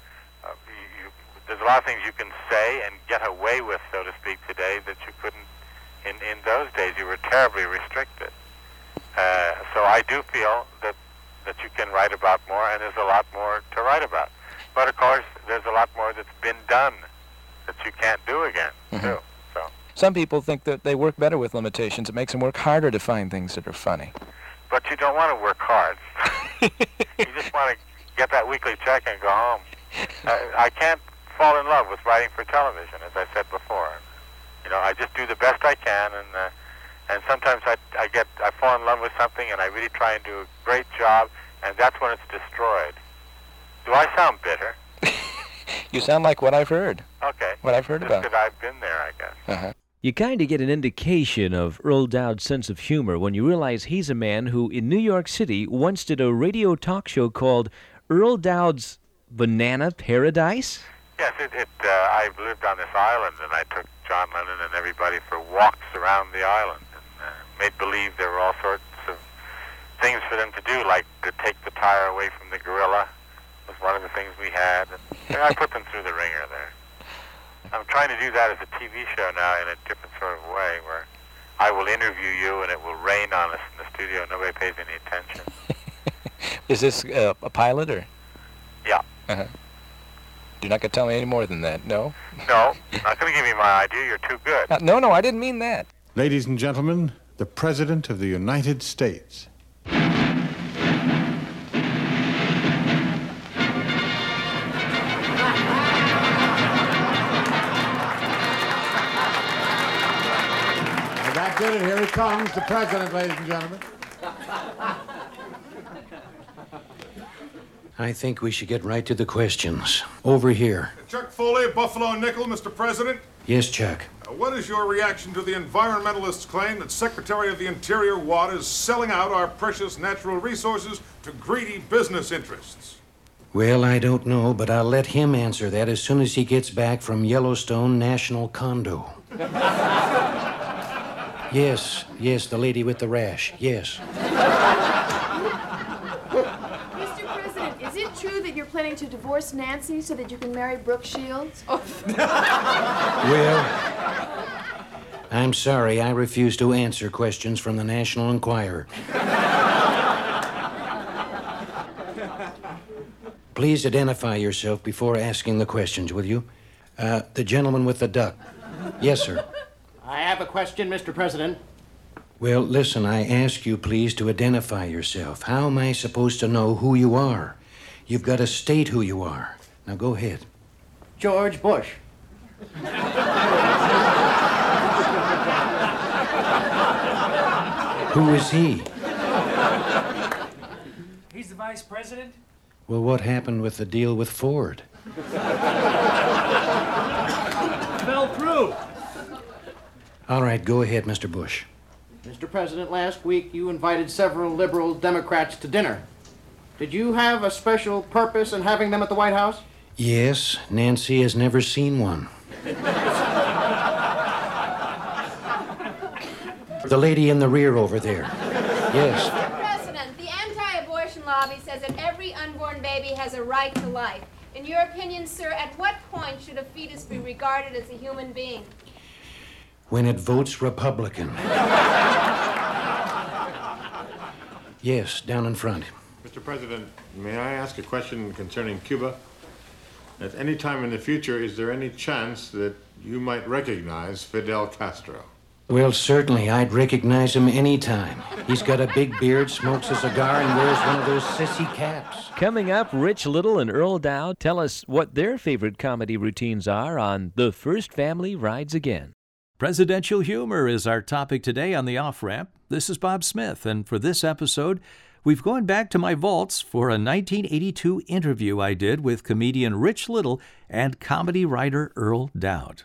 uh, you, you, there's a lot of things you can say and get away with, so to speak, today that you couldn't in in those days. You were terribly restricted. Uh, so I do feel that that you can write about more, and there's a lot more to write about. But of course, there's a lot more that's been done that you can't do again, too. So Some people think that they work better with limitations. It makes them work harder to find things that are funny. but you don't want to work hard. [LAUGHS] you just want to get that weekly check and go home. I, I can't fall in love with writing for television, as I said before. You know, I just do the best I can, and uh, and sometimes I I get I fall in love with something, and I really try and do a great job, and that's when it's destroyed. Do I sound bitter? [LAUGHS] You sound like what I've heard. Okay. What I've heard Just about. 'cause I've been there, I guess. Uh-huh. You kind of get an indication of Earle Doud's sense of humor when you realize he's a man who, in New York City, once did a radio talk show called Earle Doud's Banana Paradise. Yes, it, it uh, I lived on this island, and I took John Lennon and everybody for walks around the island, and uh, made believe there were all sorts of things for them to do, like to take the tire away from the gorilla was one of the things we had. And I put them through the ringer there. I'm trying to do that as a TV show now in a different sort of way, where I will interview you, and it will rain on us in the studio. Nobody pays any attention. [LAUGHS] Is this uh, a pilot or? Yeah. Uh-huh. You're not going to tell me any more than that, no? No, [LAUGHS] not going to give me my idea. You're too good. Uh, no, no, I didn't mean that. Ladies and gentlemen, the President of the United States. Comes, the president, ladies and gentlemen. I think we should get right to the questions. Over here. Chuck Foley, Buffalo Nickel, Mr. President. Yes, Chuck. Uh, What is your reaction to the environmentalists' claim that Secretary of the Interior Watt is selling out our precious natural resources to greedy business interests? Well, I don't know, but I'll let him answer that as soon as he gets back from Yellowstone National Condo. [LAUGHS] yes, yes, the lady with the rash. Yes. Mr. President, is it true that you're planning to divorce Nancy so that you can marry Brooke Shields? Oh. [LAUGHS] Well, I'm sorry, I refuse to answer questions from the National Enquirer. Please identify yourself before asking the questions, will you? Uh, the gentleman with the duck. Yes, sir. I have a question, Mr. President. Well, listen, I ask you please to identify yourself. How am I supposed to know who you are? You've got to state who you are. Now go ahead. George Bush. Who is he? He's the vice president? Well, what happened with the deal with Ford? Fell through. All right, go ahead, Mr. Bush. Mr. President, last week you invited several liberal Democrats to dinner. Did you have a special purpose in having them at the White House? Yes, Nancy has never seen one. The lady in the rear over there. Yes. Mr. President, the anti-abortion lobby says that every unborn baby has a right to life. In your opinion, sir, at what point should a fetus be regarded as a human being? When it votes Republican. Yes, down in front. Mr. President, may I ask a question concerning Cuba? At any time in the future, is there any chance that you might recognize Fidel Castro? Well, certainly, I'd recognize him any time. He's got a big beard, smokes a cigar, and wears one of those sissy caps. Coming up, Rich Little and Earle Doud tell us what their favorite comedy routines are on The First Family Rides Again. Presidential humor is our topic today on the off ramp. This is Bob Smith, and for this episode, we've gone back to my vaults for a 1982 interview I did with comedian Rich Little and comedy writer Earle Doud.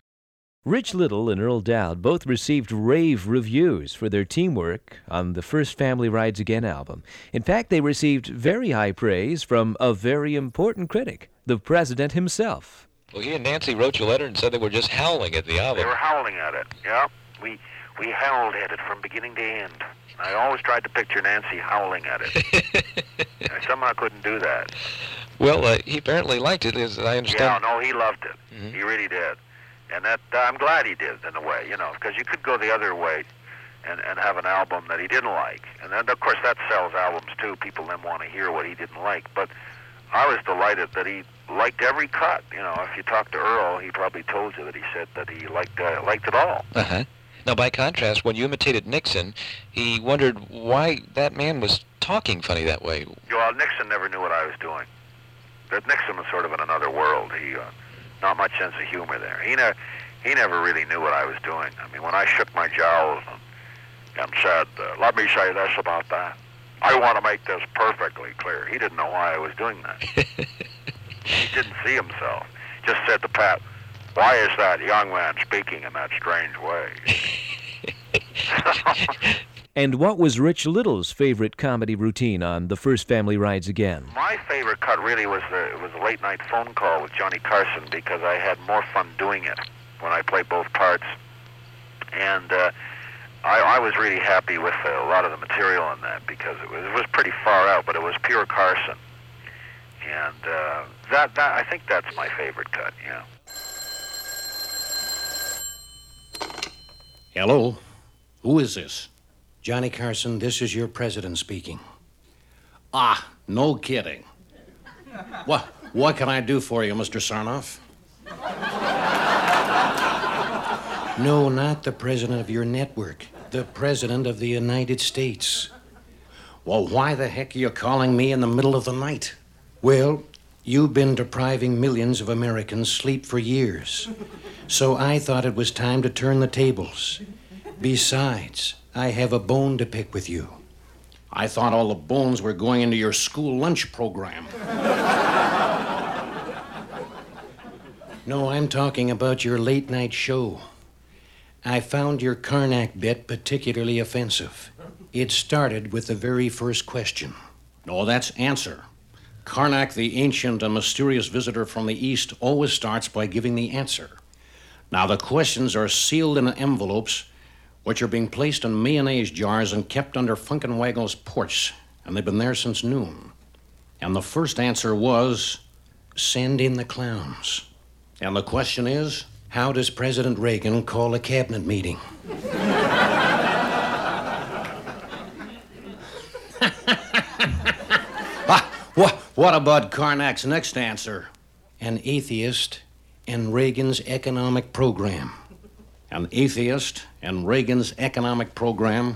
Rich Little and Earle Doud both received rave reviews for their teamwork on the First Family Rides Again album. In fact, they received very high praise from a very important critic, the president himself. Well, he and Nancy wrote you a letter and said they were just howling at the album. They were howling at it. Yeah, we we howled at it from beginning to end. I always tried to picture Nancy howling at it. [LAUGHS] I somehow couldn't do that. Well, uh, he apparently liked it, as I understand. Yeah, no, he loved it. He really did. And that uh, I'm glad he did in a way, you know, because you could go the other way and, and have an album that he didn't like. And then, of course, that sells albums too. People then want to hear what he didn't like. But I was delighted that he liked every cut. You know, if you talk to Earle, he probably told you that he said that he liked uh, liked it all. Uh-huh. Now, by contrast, when you imitated Nixon, he wondered why that man was talking funny that way. Well, Nixon never knew what I was doing. That Nixon was sort of in another world. He, uh, not much sense of humor there. He ne- he never really knew what I was doing. I mean, when I shook my jowls and, and said, uh, "Let me say this about that," I want to make this perfectly clear. He didn't know why I was doing that. [LAUGHS] he didn't see himself. Just said to Pat, "Why is that young man speaking in that strange way?" [LAUGHS] And what was Rich Little's favorite comedy routine on The First Family Rides Again? My favorite cut really was the was the late night phone call with Johnny Carson because I had more fun doing it when I played both parts, and uh, I, I was really happy with uh, a lot of the material in that because it was it was pretty far out, but it was pure Carson, and uh, that that I think that's my favorite cut. Yeah. Hello? Who is this? Johnny Carson, this is your president speaking. Ah, no kidding. What, what can I do for you, Mr. Sarnoff? No, not the president of your network. The president of the United States. Well, why the heck are you calling me in the middle of the night? Well, you've been depriving millions of Americans sleep for years. So I thought it was time to turn the tables. Besides, I have a bone to pick with you. I thought all the bones were going into your school lunch program. No, I'm talking about your late night show. I found your Karnak bit particularly offensive. It started with the very first question. No, that's answer. Karnak, the ancient and mysterious visitor from the East, always starts by giving the answer. Now, the questions are sealed in envelopes, which are being placed in mayonnaise jars and kept under Funk and Wagnalls' porch, and they've been there since noon. And the first answer was Send in the clowns. And the question is How does President Reagan call a cabinet meeting? [LAUGHS] What, what about Karnak's next answer? An atheist and Reagan's economic program. An atheist and Reagan's economic program.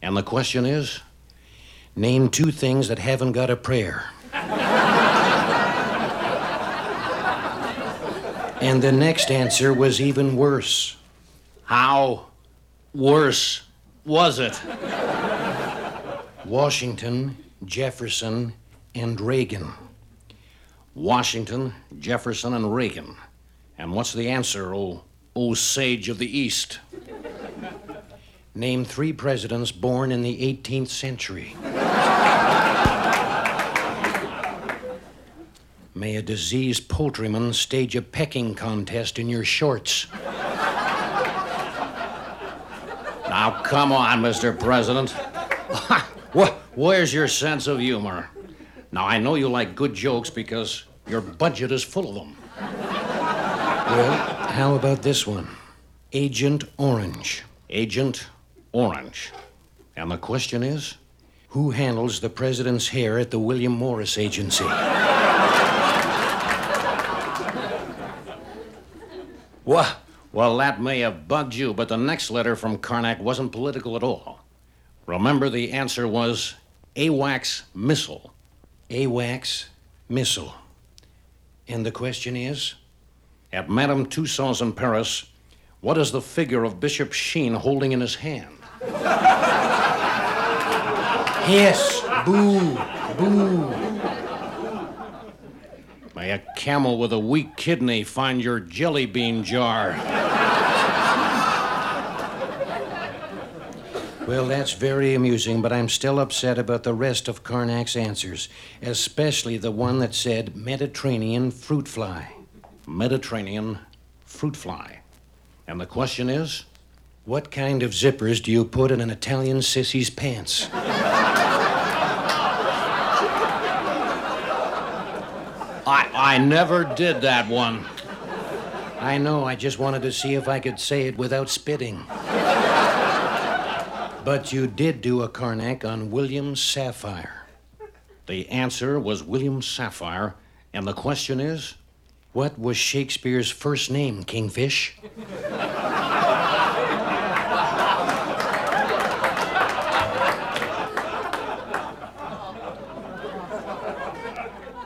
And the question is? Name two things that haven't got a prayer. [LAUGHS] and the next answer was even worse. How worse was it? Washington, Jefferson, and Reagan. Washington, Jefferson, and Reagan. And what's the answer, oh, oh sage of the East? Name three presidents born in the 18th century. May a diseased poultryman stage a pecking contest in your shorts. Now, come on, Mr. President. [LAUGHS] Where's your sense of humor? Now, I know you like good jokes because your budget is full of them. Well, how about this one? Agent Orange. Agent Orange. And the question is who handles the president's hair at the William Morris Agency? Well, well, that may have bugged you, but the next letter from Karnak wasn't political at all. Remember, the answer was AWACS missile. AWACS missile. And the question is? At Madame Tussauds in Paris, what is the figure of Bishop Sheen holding in his hand? [LAUGHS] Hiss! Boo! Boo! May a camel with a weak kidney find your jelly bean jar. Well, that's very amusing, but I'm still upset about the rest of Karnak's answers, especially the one that said Mediterranean fruit fly. Mediterranean fruit fly. And the question is? What kind of zippers do you put in an Italian sissy's pants? [LAUGHS] I, I never did that one. I know, I just wanted to see if I could say it without spitting. But you did do a Karnak on William Safire. The answer was William Safire, and the question is what was Shakespeare's first name, Kingfish?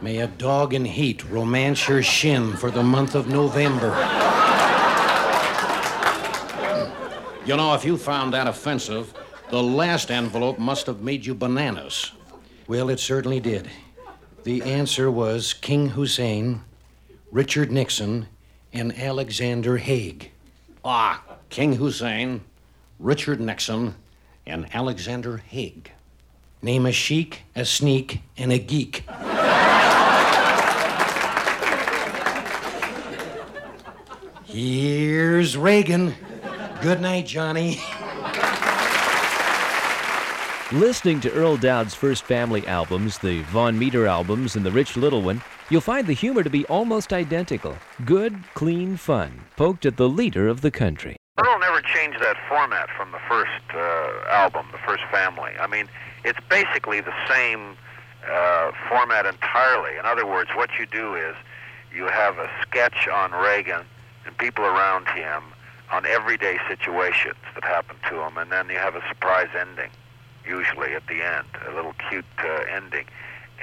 May a dog in heat romance your shin for the month of November. You know, if you found that offensive, the last envelope must have made you bananas. Well, it certainly did. The answer was King Hussein, Richard Nixon, and Alexander Haig. Ah, King Hussein, Richard Nixon, and Alexander Haig. Name a sheik, a sneak, and a geek. [LAUGHS] Here's Reagan. Good night, Johnny. Listening to Earle Doud's first family albums, the Vaughn Meader albums, and the Rich Little one, you'll find the humor to be almost identical. Good, clean fun, poked at the leader of the country. Earle never changed that format from the first uh, album, the first family. I mean, it's basically the same uh, format entirely. In other words, what you do is you have a sketch on Reagan and people around him on everyday situations that happen to him, and then you have a surprise ending, usually at the end, a little cute uh, ending.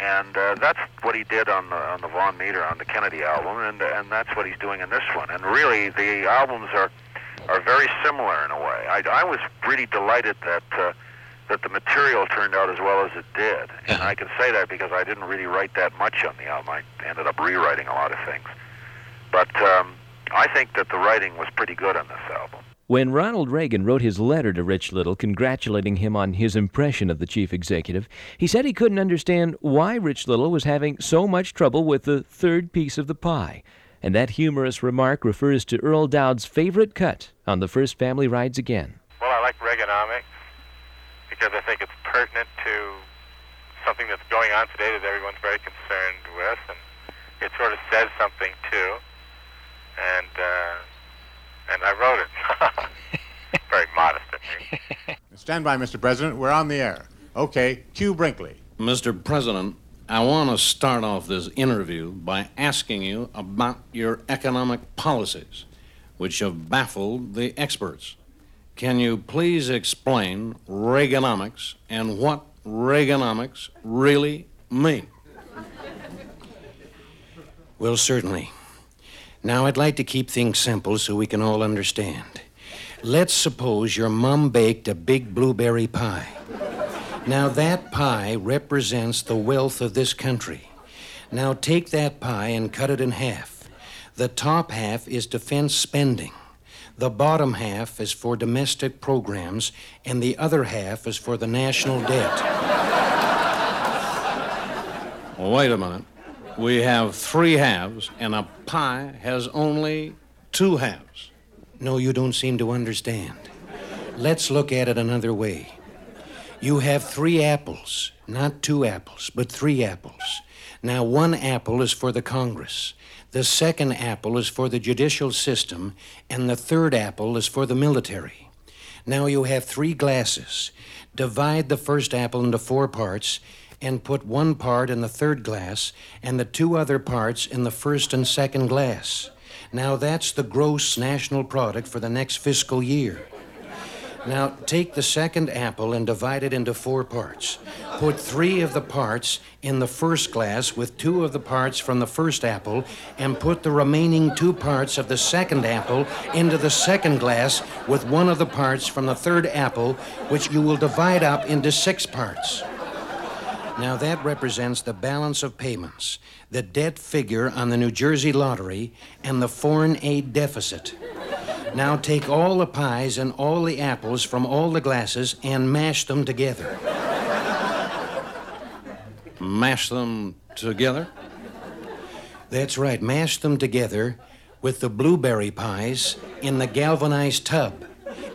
And uh, that's what he did on the on the Vaughn Meader on the Kennedy album, and and that's what he's doing in this one. And really, the albums are are very similar in a way. I, I was really delighted that uh, that the material turned out as well as it did, and I can say that because I didn't really write that much on the album. I ended up rewriting a lot of things, but um, I think that the writing was pretty good on this album. When Ronald Reagan wrote his letter to Rich Little congratulating him on his impression of the chief executive, he said he couldn't understand why Rich Little was having so much trouble with the third piece of the pie. And that humorous remark refers to Earle Doud's favorite cut on the first Family Rides Again. Well, I like Reaganomics because I think it's pertinent to something that's going on today that everyone's very concerned with, and it sort of says something too. And uh, and I wrote it. [LAUGHS] very modest of me. [LAUGHS] Stand by, Mr. President. We're on the air. Okay, cue Brinkley. Mr. President, I want to start off this interview by asking you about your economic policies, which have baffled the experts. Can you please explain Reaganomics and what Reaganomics really mean? Well, certainly. Now, I'd like to keep things simple so we can all understand. Let's suppose your mom baked a big blueberry pie. Now, that pie represents the wealth of this country. Now, take that pie and cut it in half. The top half is defense spending. The bottom half is for domestic programs, and the other half is for the national debt. Wait a minute. We have three halves, and a pie has only two halves. No, you don't seem to understand. Let's look at it another way. You have three apples, not two apples, but three apples. Now, one apple is for the Congress, the second apple is for the judicial system, and the third apple is for the military. Now you have three glasses. Divide the first apple into four parts and put one part in the third glass and the two other parts in the first and second glass. Now that's the gross national product for the next fiscal year. Now, take the second apple and divide it into four parts. Put three of the parts in the first glass with two of the parts from the first apple, and put the remaining two parts of the second apple into the second glass with one of the parts from the third apple, which you will divide up into six parts. Now, that represents the balance of payments, the debt figure on the New Jersey lottery, and the foreign aid deficit. Now take all the pies and all the apples from all the glasses and mash them together. Mash them together? That's right, mash them together with the blueberry pies in the galvanized tub.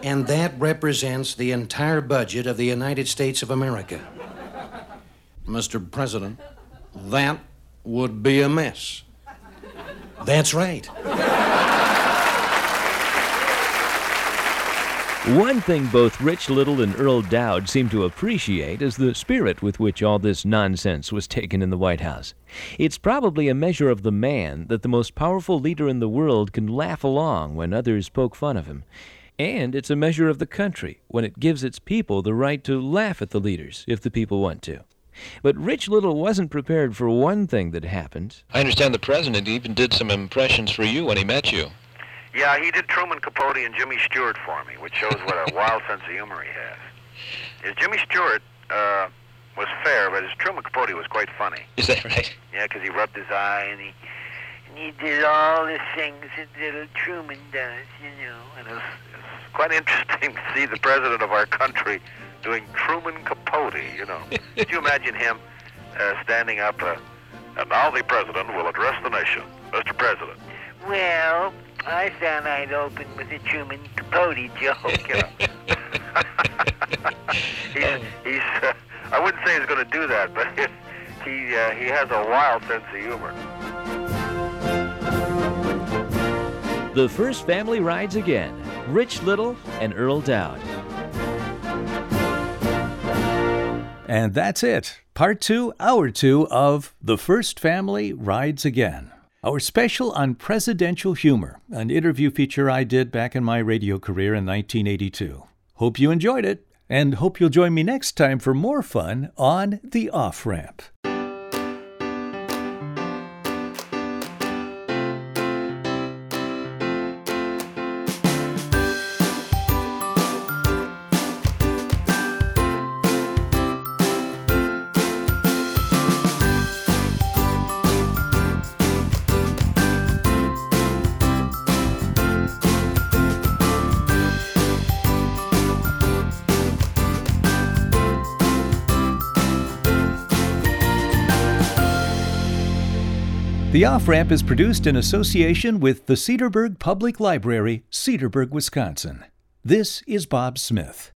And that represents the entire budget of the United States of America. Mr. President, that would be a mess. That's right. One thing both Rich Little and Earle Doud seem to appreciate is the spirit with which all this nonsense was taken in the White House. It's probably a measure of the man that the most powerful leader in the world can laugh along when others poke fun of him. And it's a measure of the country when it gives its people the right to laugh at the leaders if the people want to. But Rich Little wasn't prepared for one thing that happened. I understand the president even did some impressions for you when he met you. Yeah, he did Truman Capote and Jimmy Stewart for me, which shows what a wild [LAUGHS] sense of humor he has. His Jimmy Stewart uh, was fair, but his Truman Capote was quite funny. Is that right? Yeah, because he rubbed his eye and he and he did all the things that little Truman does, you know. And it was, it was quite interesting to see the president of our country doing Truman Capote, you know. Could you imagine him uh, standing up? Uh, And now the president will address the nation. Mr. President. Well, I thought I'd open with a Truman Capote joke. You know. [LAUGHS] he's, he's uh, I wouldn't say he's going to do that, but [LAUGHS] he uh, he has a wild sense of humor. The First Family rides again. Rich Little and Earle Doud. And that's it. Part two, hour two of The First Family Rides Again. Our special on presidential humor, an interview feature I did back in my radio career in 1982. Hope you enjoyed it, and hope you'll join me next time for more fun on The Off Ramp. The Off Ramp is produced in association with the Cedarburg Public Library, Cedarburg, Wisconsin. This is Bob Smith.